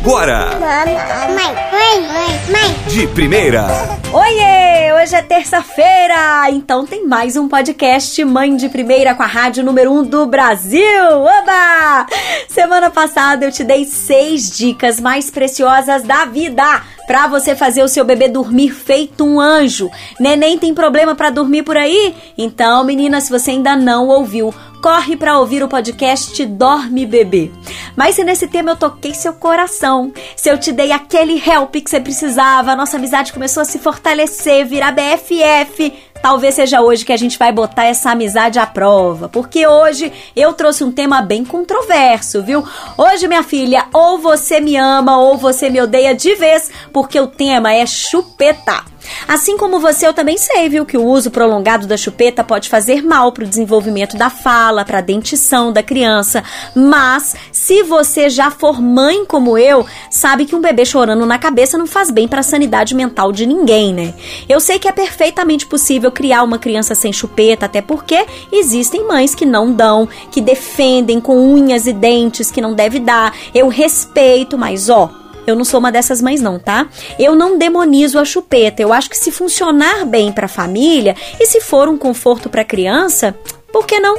agora. Mãe, mãe, mãe, mãe. De primeira. Oiê! Hoje é terça-feira, então tem mais um podcast Mãe de Primeira com a rádio número 1 um do Brasil. Oba! Semana passada eu te dei seis dicas mais preciosas da vida para você fazer o seu bebê dormir feito um anjo. Neném tem problema para dormir por aí? Então, menina, se você ainda não ouviu, corre para ouvir o podcast Dorme Bebê. Mas se nesse tema eu toquei seu coração, se eu te dei aquele help que você precisava, nossa amizade começou a se fortalecer, virar BFF, Talvez seja hoje que a gente vai botar essa amizade à prova, porque hoje eu trouxe um tema bem controverso, viu? Hoje, minha filha, ou você me ama ou você me odeia de vez, porque o tema é chupetar. Assim como você, eu também sei, viu, que o uso prolongado da chupeta pode fazer mal para o desenvolvimento da fala, para a dentição da criança. Mas, se você já for mãe como eu, sabe que um bebê chorando na cabeça não faz bem para a sanidade mental de ninguém, né? Eu sei que é perfeitamente possível criar uma criança sem chupeta, até porque existem mães que não dão, que defendem com unhas e dentes que não deve dar. Eu respeito, mas ó, eu não sou uma dessas mães não, tá? Eu não demonizo a chupeta. Eu acho que se funcionar bem para a família e se for um conforto para a criança, por que não?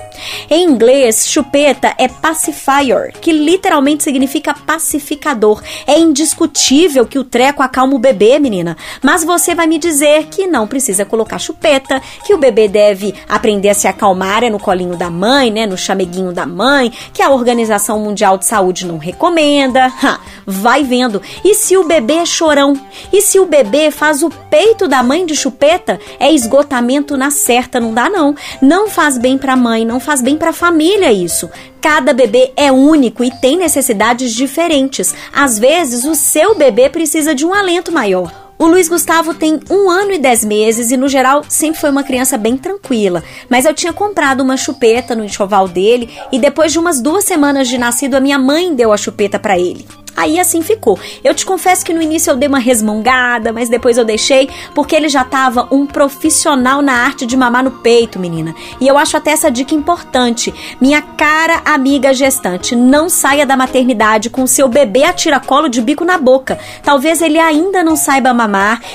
Em inglês, chupeta é pacifier, que literalmente significa pacificador. É indiscutível que o treco acalma o bebê, menina. Mas você vai me dizer que não precisa colocar chupeta, que o bebê deve aprender a se acalmar é no colinho da mãe, né, no chameguinho da mãe, que a Organização Mundial de Saúde não recomenda. Ha, vai vendo. E se o bebê é chorão? E se o bebê faz o peito da mãe de chupeta? É esgotamento na certa, não dá não. Não faz bem para a mãe, não faz bem para a família isso. Cada bebê é único e tem necessidades diferentes. Às vezes, o seu bebê precisa de um alento maior. O Luiz Gustavo tem um ano e dez meses e, no geral, sempre foi uma criança bem tranquila. Mas eu tinha comprado uma chupeta no enxoval dele e, depois de umas duas semanas de nascido, a minha mãe deu a chupeta para ele. Aí assim ficou. Eu te confesso que no início eu dei uma resmungada, mas depois eu deixei porque ele já estava um profissional na arte de mamar no peito, menina. E eu acho até essa dica importante. Minha cara amiga gestante, não saia da maternidade com seu bebê a tiracolo de bico na boca. Talvez ele ainda não saiba mamar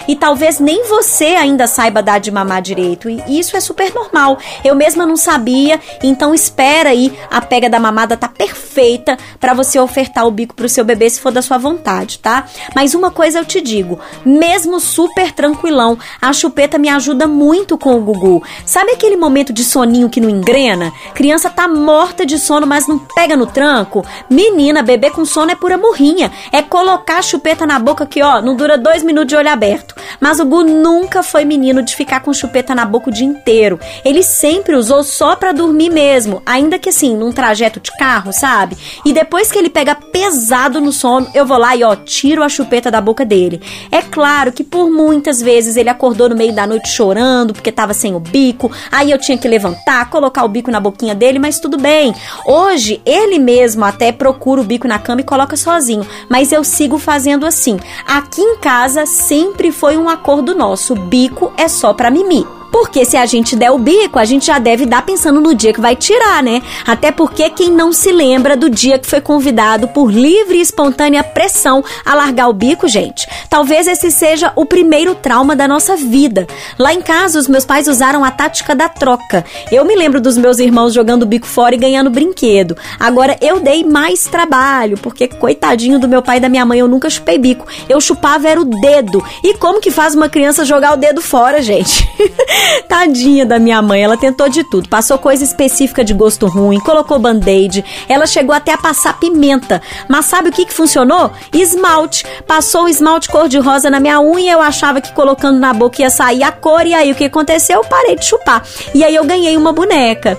e talvez nem você ainda saiba dar de mamar direito. E isso é super normal. Eu mesma não sabia, então espera aí, a pega da mamada tá perfeita para você ofertar o bico pro seu bebê se for da sua vontade, tá? Mas uma coisa eu te digo, mesmo super tranquilão, a chupeta me ajuda muito com o Gugu. Sabe aquele momento de soninho que não engrena? Criança tá morta de sono, mas não pega no tranco? Menina, bebê com sono é pura morrinha. É colocar a chupeta na boca que, ó, não dura dois minutos de olho aberto. Mas o Gu nunca foi menino de ficar com chupeta na boca o dia inteiro. Ele sempre usou só para dormir mesmo, ainda que assim, num trajeto de carro, sabe? E depois que ele pega pesado no sono, eu vou lá e ó, tiro a chupeta da boca dele. É claro que por muitas vezes ele acordou no meio da noite chorando porque tava sem o bico, aí eu tinha que levantar, colocar o bico na boquinha dele, mas tudo bem. Hoje ele mesmo até procura o bico na cama e coloca sozinho, mas eu sigo fazendo assim. Aqui em casa sempre foi um acordo nosso, bico é só para mimi. Porque se a gente der o bico, a gente já deve dar pensando no dia que vai tirar, né? Até porque quem não se lembra do dia que foi convidado por livre e espontânea pressão a largar o bico, gente? Talvez esse seja o primeiro trauma da nossa vida. Lá em casa, os meus pais usaram a tática da troca. Eu me lembro dos meus irmãos jogando o bico fora e ganhando brinquedo. Agora eu dei mais trabalho, porque coitadinho do meu pai e da minha mãe, eu nunca chupei bico. Eu chupava era o dedo. E como que faz uma criança jogar o dedo fora, gente? Tadinha da minha mãe, ela tentou de tudo. Passou coisa específica de gosto ruim, colocou band-aid, ela chegou até a passar pimenta. Mas sabe o que, que funcionou? Esmalte. Passou o esmalte cor-de-rosa na minha unha, eu achava que colocando na boca ia sair a cor, e aí o que aconteceu? Eu parei de chupar. E aí eu ganhei uma boneca.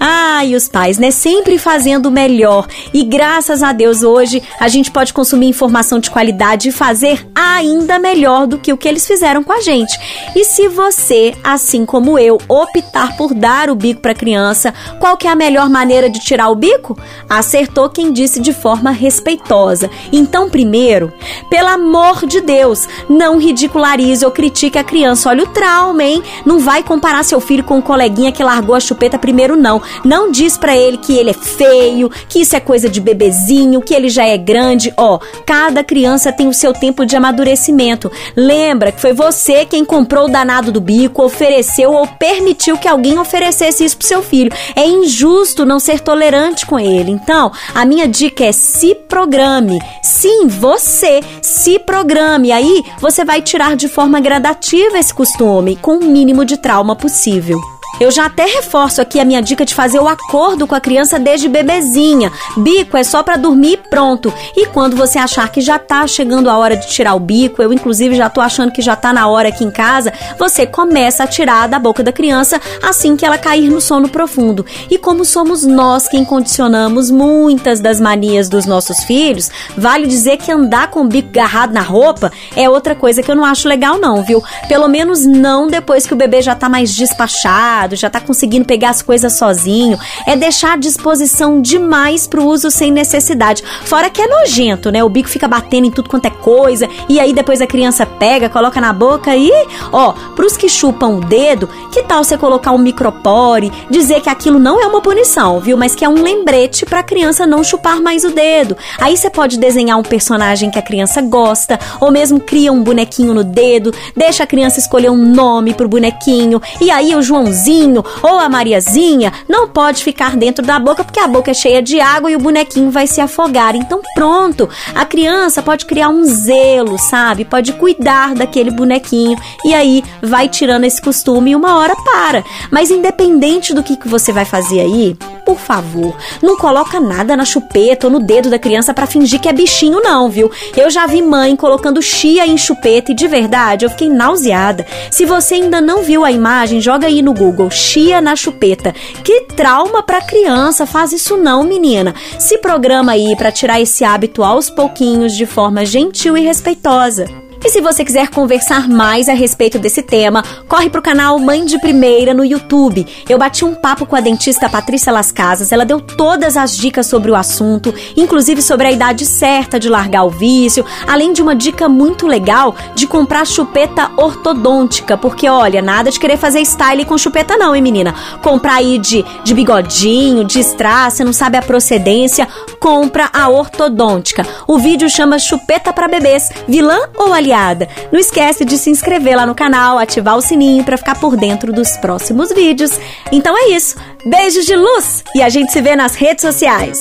Ah, e os pais, né? Sempre fazendo o melhor. E graças a Deus hoje a gente pode consumir informação de qualidade e fazer ainda melhor do que o que eles fizeram com a gente. E se você, assim como eu, optar por dar o bico para criança, qual que é a melhor maneira de tirar o bico? Acertou quem disse de forma respeitosa. Então, primeiro, pelo amor de Deus, não ridicularize ou critique a criança. Olha o trauma, hein? Não vai comparar seu filho com um coleguinha que largou a chupeta primeiro, não. Não diz para ele que ele é feio, que isso é coisa de bebezinho, que ele já é grande. Ó, cada criança tem o seu tempo de amadurecimento. Lembra que foi você quem comprou o danado do bico, ofereceu ou permitiu que alguém oferecesse isso pro seu filho. É injusto não ser tolerante com ele. Então, a minha dica é se programe. Sim, você se programe. Aí você vai tirar de forma gradativa esse costume, com o mínimo de trauma possível. Eu já até reforço aqui a minha dica de fazer o acordo com a criança desde bebezinha. Bico é só para dormir e pronto. E quando você achar que já tá chegando a hora de tirar o bico, eu inclusive já tô achando que já tá na hora aqui em casa, você começa a tirar da boca da criança assim que ela cair no sono profundo. E como somos nós quem condicionamos muitas das manias dos nossos filhos, vale dizer que andar com o bico agarrado na roupa é outra coisa que eu não acho legal não, viu? Pelo menos não depois que o bebê já tá mais despachado já tá conseguindo pegar as coisas sozinho. É deixar à disposição demais pro uso sem necessidade. Fora que é nojento, né? O bico fica batendo em tudo quanto é coisa e aí depois a criança pega, coloca na boca e, ó, pros que chupam o dedo, que tal você colocar um micropore, dizer que aquilo não é uma punição, viu? Mas que é um lembrete pra criança não chupar mais o dedo. Aí você pode desenhar um personagem que a criança gosta, ou mesmo cria um bonequinho no dedo, deixa a criança escolher um nome pro bonequinho, e aí o Joãozinho ou a Mariazinha não pode ficar dentro da boca porque a boca é cheia de água e o bonequinho vai se afogar. Então, pronto, a criança pode criar um zelo, sabe? Pode cuidar daquele bonequinho e aí vai tirando esse costume e uma hora para. Mas independente do que, que você vai fazer aí, por favor, não coloca nada na chupeta ou no dedo da criança para fingir que é bichinho, não, viu? Eu já vi mãe colocando chia em chupeta e de verdade eu fiquei nauseada. Se você ainda não viu a imagem, joga aí no Google, chia na chupeta. Que trauma pra criança, faz isso não, menina. Se programa aí para tirar esse hábito aos pouquinhos de forma gentil e respeitosa. E se você quiser conversar mais a respeito desse tema, corre pro canal Mãe de Primeira no YouTube. Eu bati um papo com a dentista Patrícia Las Casas, ela deu todas as dicas sobre o assunto, inclusive sobre a idade certa de largar o vício, além de uma dica muito legal de comprar chupeta ortodôntica, porque olha, nada de querer fazer style com chupeta não, hein menina? Comprar aí de, de bigodinho, de strass, você não sabe a procedência, compra a ortodôntica. O vídeo chama Chupeta para Bebês, vilã ou aliada? Não esquece de se inscrever lá no canal, ativar o sininho para ficar por dentro dos próximos vídeos. Então é isso. Beijos de luz e a gente se vê nas redes sociais.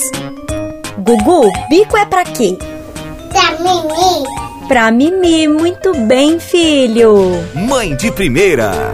Gugu, bico é pra quê? Pra mim. Pra Mimi, muito bem, filho. Mãe de primeira.